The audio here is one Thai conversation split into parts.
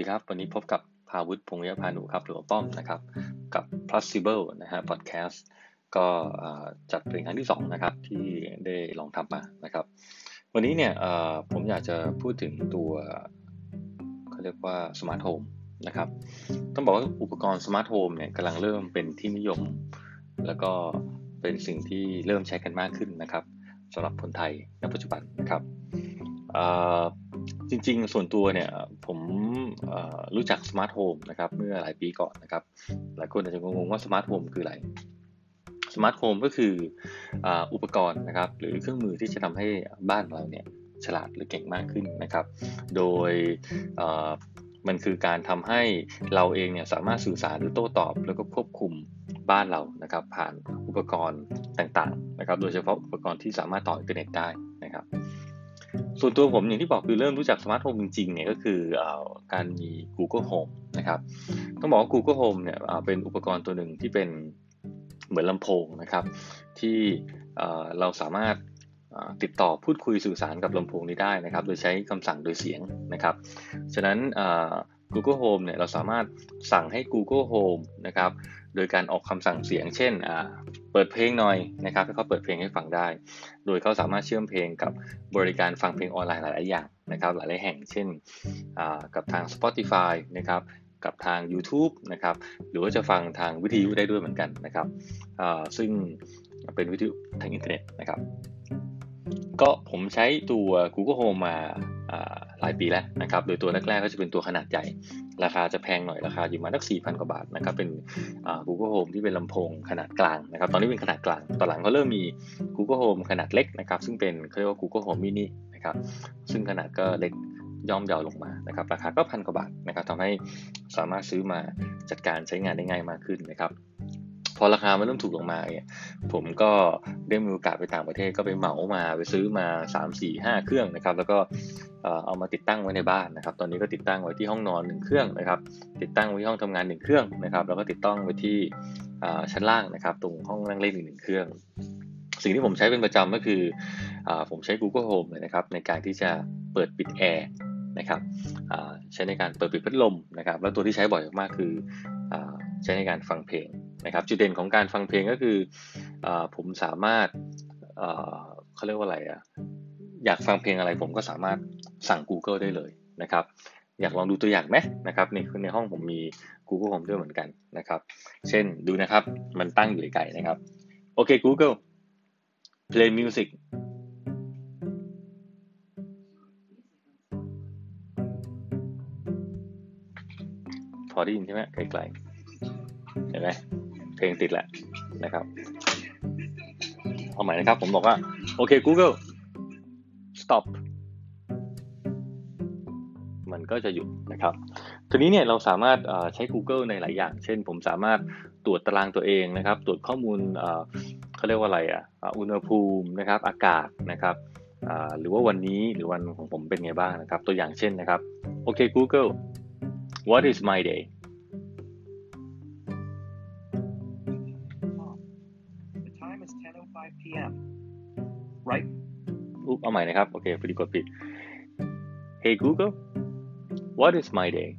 ดีครับ วันนี้พบกับภาวุธ พงษ์วิทยภานุครับ หรือว่าป้อมนะครับ กับ Possible นะฮะ podcast ก็จัดเป็นครั้งที่ 2 นะครับ ที่ได้ลองทำมานะครับ วันนี้เนี่ยผมอยากจะพูดถึงตัวเขาเรียกว่า smart home นะครับ ต้องบอกว่าอุปกรณ์ smart home เนี่ยกำลังเริ่มเป็นที่นิยม แล้วก็เป็นสิ่งที่เริ่มใช้กันมากขึ้นนะครับสำหรับคนไทยในปัจจุบันนะครับจริงๆ ส่วนตัวเนี่ยผม รู้จัก smart home นะครับเมื่อหลายปีก่อนนะครับ หลายคนอาจจะงงว่า smart home คืออะไร smart home ก็คืออุปกรณ์นะครับ หรือเครื่องมือที่จะทำให้บ้านเราเนี่ยฉลาดหรือเก่งมากขึ้นนะครับ โดยมันคือการทำให้เราเองเนี่ยสามารถสื่อสารหรือโต้ตอบ แล้วก็ควบคุมบ้านเรานะครับ ผ่านอุปกรณ์ต่างๆนะครับ โดยเฉพาะอุปกรณ์ที่สามารถต่ออินเทอร์เน็ตได้นะครับ ส่วนตัวผมอย่างที่บอกคือเริ่มรู้จัก smart home จริงๆเนี่ยก็คือการมี Google Home นะครับต้องบอกว่า Google Home เนี่ยเป็นอุปกรณ์ตัวหนึ่งที่เป็นเหมือนลำโพงนะครับ ที่เราสามารถติดต่อพูดคุยสื่อสารกับลำโพงนี้ได้นะครับ โดยใช้คำสั่งโดยเสียงนะครับ ฉะนั้น Google Home เนี่ยเราสามารถสั่งให้ Google Home นะครับ โดยการออกคำสั่งเสียง เช่นเปิดเพลงหน่อยนะครับให้เขาเปิดเพลงให้ฟังได้ โดยเขาสามารถเชื่อมเพลงกับบริการฟังเพลงออนไลน์หลาย ๆ อย่างนะครับหลาย ๆ แห่ง เช่นกับทาง Spotify นะครับกับทาง YouTube นะครับหรือว่าจะฟังทางวิทยุได้ด้วยเหมือนกันนะครับซึ่งเป็นวิทยุทางอินเทอร์เน็ตนะครับ ก็ผมใช้ตัว Google Home มาหลายปีแล้วนะครับโดยตัวแรกๆก็จะเป็นตัวขนาดใหญ่ ราคาจะแพงหน่อยราคาอยู่มาสักสี่พันกว่าบาทนะครับเป็น Google Home ที่เป็นลำโพงขนาดกลางนะครับตอนนี้เป็นขนาดกลางตอนหลังเขาเริ่มมี Google Home ขนาดเล็กนะครับซึ่งเป็นเขาเรียกว่า Google Home Mini นะครับซึ่งขนาดก็เล็กย่อมเยาวลงมานะครับราคาก็พันกว่าบาทนะครับทำให้สามารถซื้อมาจัดการใช้งานได้ง่ายมากขึ้นนะครับ พอราคามันเริ่มถูกลงมาเนี่ยผมก็ได้มีโอกาสไปต่างประเทศก็ไปเหมามาไปซื้อมา 3 4 5 เครื่องนะครับ แล้วก็เอามาติดตั้งไว้ในบ้านนะครับ ตอนนี้ก็ติดตั้งไว้ที่ห้องนอน1เครื่องนะครับ ติดตั้งไว้ที่ห้องทำงาน1เครื่องนะครับ แล้วก็ติดตั้งไว้ที่ชั้นล่างนะครับ ตรงห้องนั่งเล่นอีกหนึ่งเครื่อง สิ่งที่ผมใช้เป็นประจำก็คืออผมใช้ Google Home เลยนะครับ ในการที่จะเปิดปิดแอร์นะครับใช้ในการเปิดปิดพัดลมนะครับ แล้วตัวที่ใช้บ่อยมากคือใช้ในการฟังเพลง นะครับจุดเด่นของการฟังเพลงก็คืออผมสามารถเขาเรียกว่าอะไรอะอยากฟังเพลงอะไรผมก็สามารถสั่ง Google ได้เลยนะครับ อยากลองดูตัวอย่างไหมนะครับในในห้องผมมี Google Home ด้วยเหมือนกันนะครับ เช่นดูนะครับมันตั้งอยู่ไกลๆนะครับโอเค Google play music พอได้ยินใช่ไหมไกลๆเห็นไหม เพลงติดแหละนะครับ เอาใหม่นะครับ ผมบอกว่า โอเค Google stop มันก็จะหยุดนะครับ ทีนี้เนี่ยเราสามารถใช้ Google ในหลายอย่าง เช่น ผมสามารถตรวจตารางตัวเองนะครับ ตรวจข้อมูลเขาเรียกว่าอะไรอะอุณหภูมินะครับ อากาศนะครับหรือว่าวันนี้หรือวันของผมเป็นไงบ้างนะครับ ตัวอย่างเช่นนะครับ โอเค Google what is my day p.m. right อุ๊บเอาใหม่นะครับโอเคพอดีกดผิด Hey Google what is my day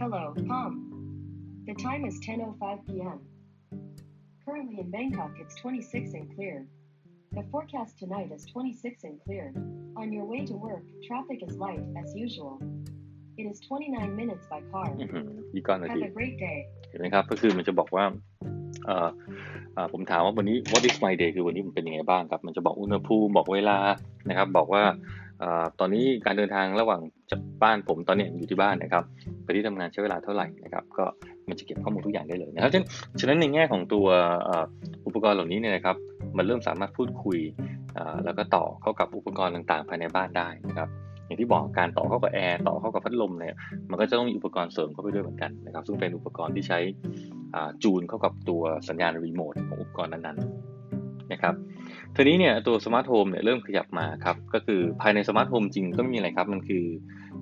Hello Tom the time is 10:05 p.m. Currently in Bangkok it's 26 and clear The forecast tonight is 26 and clear On your way to work traffic is light as usual It is 29 minutes by car อีกก่อนนา Have ที a great day เห็นไหมครับก็คือมันจะบอกว่า ผมถามว่าวันนี้ what is my day คือวันนี้มันเป็นยังไงบ้างครับ มันจะบอกอุณหภูมิบอกเวลานะครับ บอกว่าตอนนี้การเดินทางระหว่างจากบ้านผมตอนนี้อยู่ที่บ้านนะครับไปที่ทำงานใช้เวลาเท่าไหร่นะครับ ก็มันจะเก็บข้อมูลทุกอย่างได้เลยนะครับฉะนั้นในแง่ของตัวอุปกรณ์เหล่านี้เนี่ยนะครับ มันเริ่มสามารถพูดคุยแล้วก็ต่อเข้ากับอุปกรณ์ต่างๆ ภายในบ้านได้นะครับอย่างที่บอกการต่อเข้ากับแอร์ต่อเข้ากับพัดลมเนี่ยมันก็จะต้องมีอุปกรณ์เสริมเข้าไปด้วยเหมือนกันนะครับ ซึ่งเป็นอุปกรณ์ที่ใช้ จูนเข้ากับตัวสัญญาณรีโมทของอุปกรณ์นั้นๆนะครับทีนี้เนี่ยตัว smart home เนี่ยเริ่มขยับมาครับก็คือภายใน smart home จริงก็ไม่มีอะไรครับ มันคือ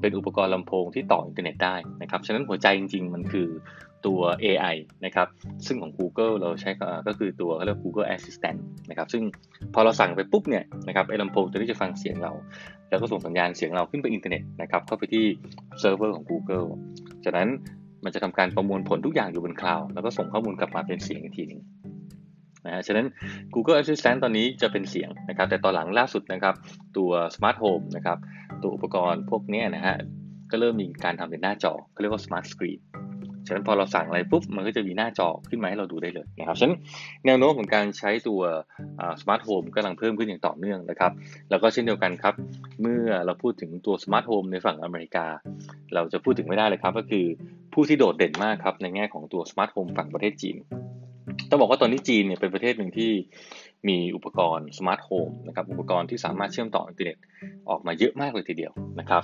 เป็นอุปกรณ์ลำโพงที่ต่ออินเทอร์เน็ตได้นะครับฉะนั้นหัวใจจริง ๆ มันคือตัว AI นะครับซึ่งของ Google เราใช้ก็คือตัวเขาเรียก Google Assistant นะครับซึ่งพอเราสั่งไปปุ๊บเนี่ยนะครับไอ้ลำโพงตัวนี้จะฟังเสียงเรา แล้วก็ส่งสัญญาณเสียงเราขึ้นไปอินเทอร์เน็ตนะครับเข้าไปที่เซิร์ฟเวอร์ของ Google จากนั้น มันจะทำการประมวลผลทุกอย่างอยู่บน cloud แล้วก็ส่งข้อมูลกลับมาเป็นเสียงอีกทีนึงนะฮะฉะนั้น Google Assistant ตอนนี้จะเป็นเสียงนะครับ แต่ตอนหลังล่าสุดนะครับ ตัว Smart Home นะครับ ตัวอุปกรณ์พวกนี้นะฮะ ก็เริ่มมีการทำเป็นหน้าจอเขาเรียกว่า Smart Screen ฉะนั้นพอเราสั่งอะไรปุ๊บ มันก็จะมีหน้าจอขึ้นมาให้เราดูได้เลยนะครับ ฉะนั้นแนวโน้มของการใช้ตัวsmart home กำลังเพิ่มขึ้นอย่างต่อเนื่องนะครับ แล้วก็เช่นเดียวกันครับ เมื่อเราพูดถึงตัว smart home ในฝั่งอเมริกา เราจะพูดถึงไม่ได้เลยครับ ก็คือ ผู้ที่โดดเด่นมากครับในแง่ของตัว smart home ฝั่งประเทศจีน ต้องบอกว่าตอนนี้จีนเนี่ยเป็นประเทศหนึ่งที่มีอุปกรณ์ smart home นะครับอุปกรณ์ที่สามารถเชื่อมต่ออินเทอร์เน็ตออกมาเยอะมากเลยทีเดียวนะครับ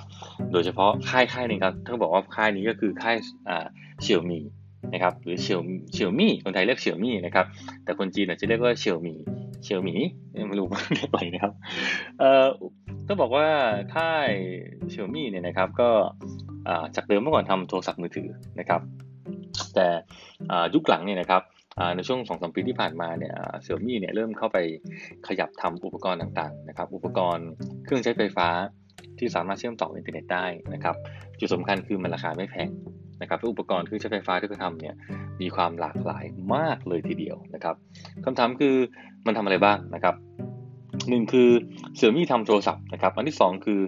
โดยเฉพาะค่ายค่ายนึงครับต้องบอกว่าค่ายนี้ก็คือค่ายอ่าเสี่ยวมี่นะครับหรือเสี่ยวเชี่ยวมี่คนไทยเรียกเชี่ยวมี่นะครับแต่คนจีนอาจจะเรียกว่าเชี่ยวมีเชี่ยวมีไม่รู้เรียกอะไรนะครับเอ่อต้องบอกว่าค่ายเชี่ยวมี่เนี่ยนะครับก็ จากเดิมเมื่อก่อนทำโทรศัพท์มือถือนะครับ แต่ยุคหลังเนี่ยนะครับในช่วงสองสปีที่ผ่านมาเนี่ยเซี่ยมี่เนี่ยเริ่มเข้าไปขยับทำอุปกรณ์ต่างๆนะครับ อุปกรณ์เครื่องใช้ไฟฟ้าที่สามารถเชื่อมต่ออินเทอร์เน็ตได้นะครับ จุดสำคัญคือมันราคาไม่แพงนะครับอุปกรณ์เครื่องใช้ไฟฟ้าที่เขาทำเนี่ยมีความหลากหลายมากเลยทีเดียวนะครับคำถามคือมันทำอะไรบ้างนะครับหนึ่งคือเซี่ยมี่ทำโทรศัพท์นะครับ อันที่สองคือ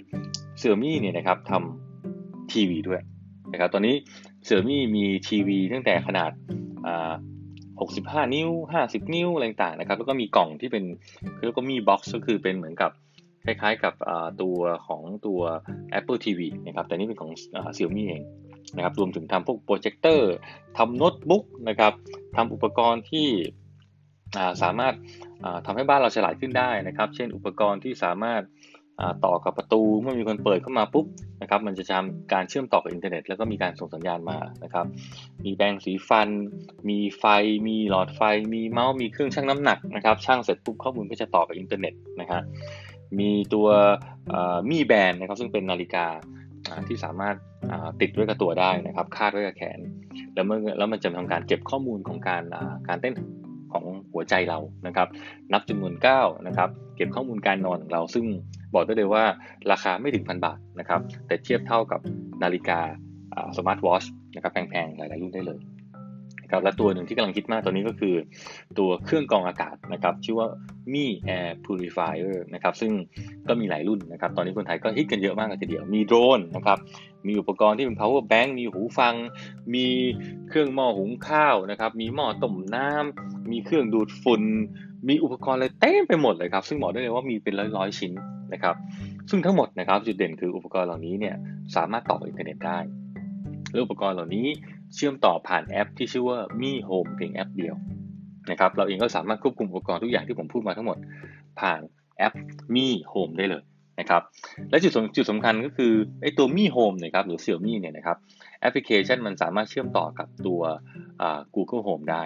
เซี่ยมี่เนี่ยนะครับทำ ทีวีด้วยนะครับ ตอนนี้เซี่ยมี่มีทีวีตั้งแต่ขนาด65 นิ้ว 50 นิ้วอะไรต่างนะครับ แล้วก็มีกล่องที่เป็นแล้วก็มีบ็อกซ์ก็คือเป็นเหมือนกับคล้ายๆกับตัวของตัว Apple TV นะครับ แต่นี่เป็นของเสี่ยวมี่เองนะครับ รวมถึงทำพวกโปรเจคเตอร์ทำโน้ตบุ๊กนะครับทำอุปกรณ์ที่สามารถทำให้บ้านเราฉลาดขึ้นได้นะครับ เช่นอุปกรณ์ที่สามารถต่อกับประตูเมื่อมีคนเปิดเข้ามาปุ๊บ นะครับมันจะทำการเชื่อมต่อกับอินเทอร์เน็ตแล้วก็มีการส่งสัญญาณมานะครับ มีแปรงสีฟัน มีไฟ มีหลอดไฟ มีเมาส์ มีเครื่องชั่งน้ำหนักนะครับชั่งเสร็จปุ๊บข้อมูลก็จะต่อกับอินเทอร์เน็ตนะฮะมีตัว Mi Band นะครับซึ่งเป็นนาฬิกาที่สามารถติดด้วยกับตัวได้นะครับ คาดไว้กับแขน แล้วเมื่อแล้วมันจะทำการเก็บข้อมูลของการการเต้นของหัวใจเรานะครับ นับจำนวนก้าวนะครับ เก็บข้อมูลการนอนของเราซึ่ง บอกได้เลยว่าราคาไม่ถึงพันบาทนะครับ แต่เทียบเท่ากับนาฬิกาสมาร์ทวอชนะครับแพงๆ หลายๆรุ่นได้เลยนะครับและตัวหนึ่งที่กำลังคิดมากตอนนี้ก็คือ ตัวเครื่องกรองอากาศนะครับชื่อว่า Mi Air Purifier นะครับซึ่งก็มีหลายรุ่นนะครับตอนนี้คนไทยก็ฮิตกันเยอะมากเลยทีเดียวมีโดรนนะครับมีอุปกรณ์ที่เป็น power bank มีหูฟัง มีเครื่องหม้อหุงข้าวนะครับมีหม้อต้มน้ำมีเครื่องดูดฝุ่นมีอุปกรณ์อะไรเต็มไปหมดเลยครับ ซึ่งบอกได้เลยว่ามีเป็นร้อยๆชิ้นนะครับ ซึ่งทั้งหมดนะครับจุดเด่นคืออุปกรณ์เหล่านี้เนี่ยสามารถต่ออินเทอร์เน็ตได้และอุปกรณ์เหล่านี้เชื่อมต่อผ่านแอปที่ชื่อว่า Mi Home เพียงแอปเดียวนะครับ เราเองก็สามารถควบคุมอุปกรณ์ทุกอย่างที่ผมพูดมาทั้งหมดผ่านแอป Mi Home ได้เลยนะครับ และจุดจุดสำคัญก็คือไอ้ตัว Mi Home เนี่ยครับหรือ Xiaomi เนี่ยนะครับแอปพลิเคชันมันสามารถเชื่อมต่อกับตัว Google Home ได้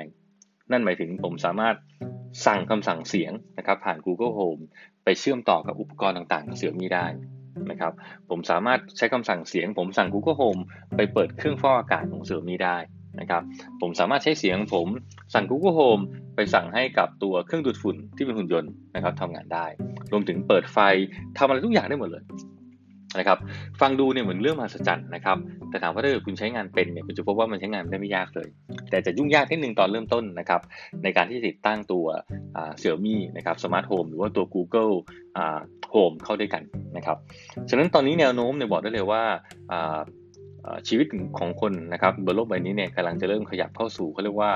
นั่นหมายถึงผมสามารถ สั่งคำสั่งเสียงนะครับผ่าน Google Home ไปเชื่อมต่อกับอุปกรณ์ต่างๆของเซี่ยมี่ได้นะครับผมสามารถใช้คำสั่งเสียง ผมสั่ง Google Home ไปเปิดเครื่องฟอกอากาศของเซี่ยมี่ได้นะครับผมสามารถใช้เสียงผมสั่ง Google Home ไปสั่งให้กับตัวเครื่องดูดฝุ่นที่เป็นหุ่นยนต์นะครับทำงานได้ รวมถึงเปิดไฟทำอะไรทุกอย่างได้หมดเลยนะครับฟังดูเนี่ยเหมือนเรื่องมหัศจรรย์นะครับแต่ถามว่าถ้าเกิดคุณใช้งานเป็นเนี่ยคุณจะพบว่ามันใช้งานได้ไม่ยากเลย แต่จะยุ่งยากนิดนึงตอนเริ่มต้นนะครับในการที่ติดตั้งตัว Xiaomi นะครับ smart home หรือว่าตัว Google Home เข้าด้วยกันนะครับฉะนั้นตอนนี้แนวโน้มเนี่ยบอกได้เลยว่าชีวิตของคนนะครับบนโลกใบนี้เนี่ยกำลังจะเริ่มขยับเข้าสู่เขาเรียกว่า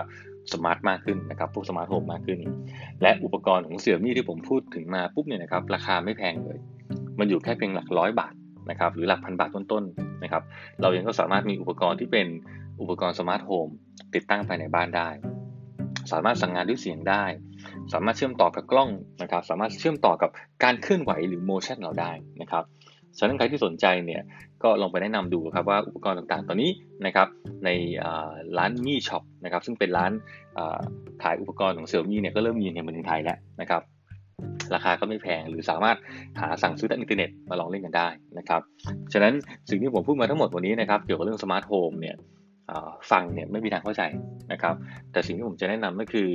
smart มากขึ้นนะครับพวก smart home มากขึ้น และอุปกรณ์ของ Xiaomi ที่ผมพูดถึงมาปุ๊บเนี่ยนะครับราคาไม่แพงเลย มันอยู่แค่เพียงหลักร้อยบาทนะครับหรือหลักพันบาทต้นๆนะครับเรายังก็สามารถมีอุปกรณ์ที่เป็น อุปกรณ์ smart home ติดตั้งภายในบ้านได้ สามารถสั่งงานด้วยเสียงได้ สามารถเชื่อมต่อกับกล้องนะครับ สามารถเชื่อมต่อกับการเคลื่อนไหวหรือ motion เราได้นะครับฉะนั้นใครที่สนใจเนี่ยก็ลองไปแนะนำดูครับว่าอุปกรณ์ต่างๆ ตอนนี้นะครับในร้าน Mi Shop นะครับซึ่งเป็นร้านขายอุปกรณ์ของ Xiaomi เนี่ยก็เริ่มมีในเมืองไทยแล้วนะครับราคาก็ไม่แพงหรือสามารถหาสั่งซื้อทางอินเทอร์เน็ตมาลองเล่นกันได้นะครับฉะนั้นสิ่งที่ผมพูดมาทั้งหมดวันนี้นะครับเกี่ยวกับเรื่อง smart home เนี่ย ฟังเนี่ยไม่มีทางเข้าใจนะครับ แต่สิ่งที่ผมจะแนะนำก็คือ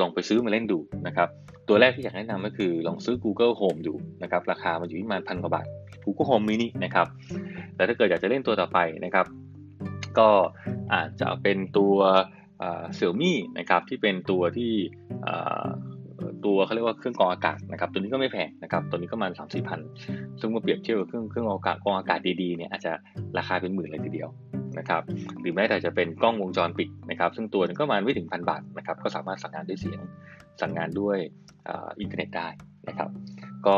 ลองไปซื้อมาเล่นดูนะครับ ตัวแรกที่อยากแนะนำก็คือลองซื้อ Google Home ดูนะครับ ราคามันอยู่ที่ประมาณพันกว่าบาท Google Home mini นะครับ แต่ถ้าเกิดอยากจะเล่นตัวต่อไปนะครับ ก็อาจจะเป็นตัว Xiaomi นะครับที่เป็นตัวที่ตัวเขาเรียกว่าเครื่องกรองอากาศนะครับ ตัวนี้ก็ไม่แพงนะครับ ตัวนี้ก็มาสามสี่พันซึ่งเมื่อเปรียบเทียบกับเครื่องเครื่องกรองอากาศกรองอากาศดีๆเนี่ยอาจจะราคาเป็นหมื่นเลยทีเดียว นะครับหรือแม้แต่จะเป็นกล้องวงจรปิดนะครับ ซึ่งตัวนึงก็มาไม่ถึงพันบาทนะครับก็สามารถสั่งงานด้วยเสียงสั่งงานด้วยอินเทอร์เน็ตได้นะครับ ก็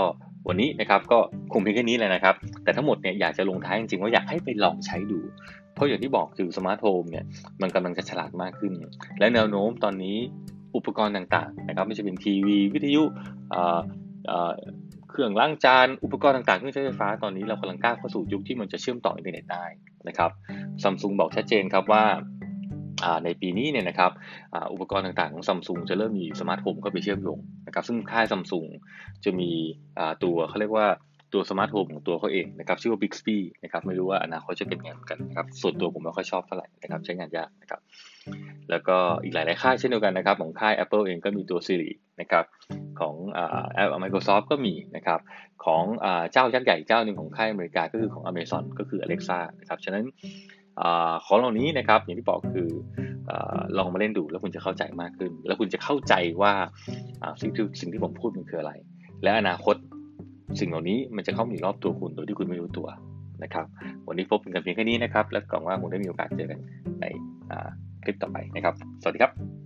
วันนี้นะครับก็คงเพียงแค่นี้แหละนะครับ แต่ทั้งหมดเนี่ยอยากจะลงท้ายจริงๆว่าอยากให้ไปลองใช้ดู เพราะอย่างที่บอกคือ smart home เนี่ยมันกำลังจะฉลาดมากขึ้น และแนวโน้มตอนนี้อุปกรณ์ต่างๆนะครับไม่ใช่เป็นทีวี วิทยุเครื่องล้างจานอุปกรณ์ต่างๆเครื่องใช้ไฟฟ้าตอนนี้เรากำลังก้าวเข้าสู่ยุคที่มันจะเชื่อมต่ออินเทอร์เน็ตได้ นะครับซัมซุงบอกชัดเจนครับว่าในปีนี้เนี่ยนะครับอุปกรณ์ต่างๆของซัมซุงจะเริ่มมี smart home เข้าไปเชื่อมโยงนะครับซึ่งค่ายซัมซุงจะมีตัวเขาเรียกว่า ตัว smart home ของตัวเขาเองนะครับชื่อว่า Bixby นะครับไม่รู้ว่าอนาคตจะเป็นไงเหมือนกันนะครับส่วนตัวผมไม่ค่อยชอบเท่าไหร่นะครับใช้งานยากนะครับแล้วก็อีกหลาย ๆ ค่ายเช่นเดียวกันนะครับของค่าย Apple เองก็มีตัว Siri นะครับของแอป Microsoft ก็มีนะครับของเจ้ายักษ์ใหญ่เจ้าหนึ่งของค่ายอเมริกาก็คือของ Amazon ก็คือ Alexa นะครับฉะนั้นของเหล่านี้นะครับอย่างที่บอกคือลองมาเล่นดูแล้วคุณจะเข้าใจมากขึ้น แล้วคุณจะเข้าใจว่าสิ่งที่สิ่งที่ผมพูดมันคืออะไร และอนาคต สิ่งเหล่านี้มันจะเข้ามาอยู่รอบตัวคุณโดยที่คุณไม่รู้ตัวนะครับ วันนี้พบกันเพียงแค่นี้นะครับ และหวังว่าคงได้มีโอกาสเจอกันในคลิปต่อไปนะครับ สวัสดีครับ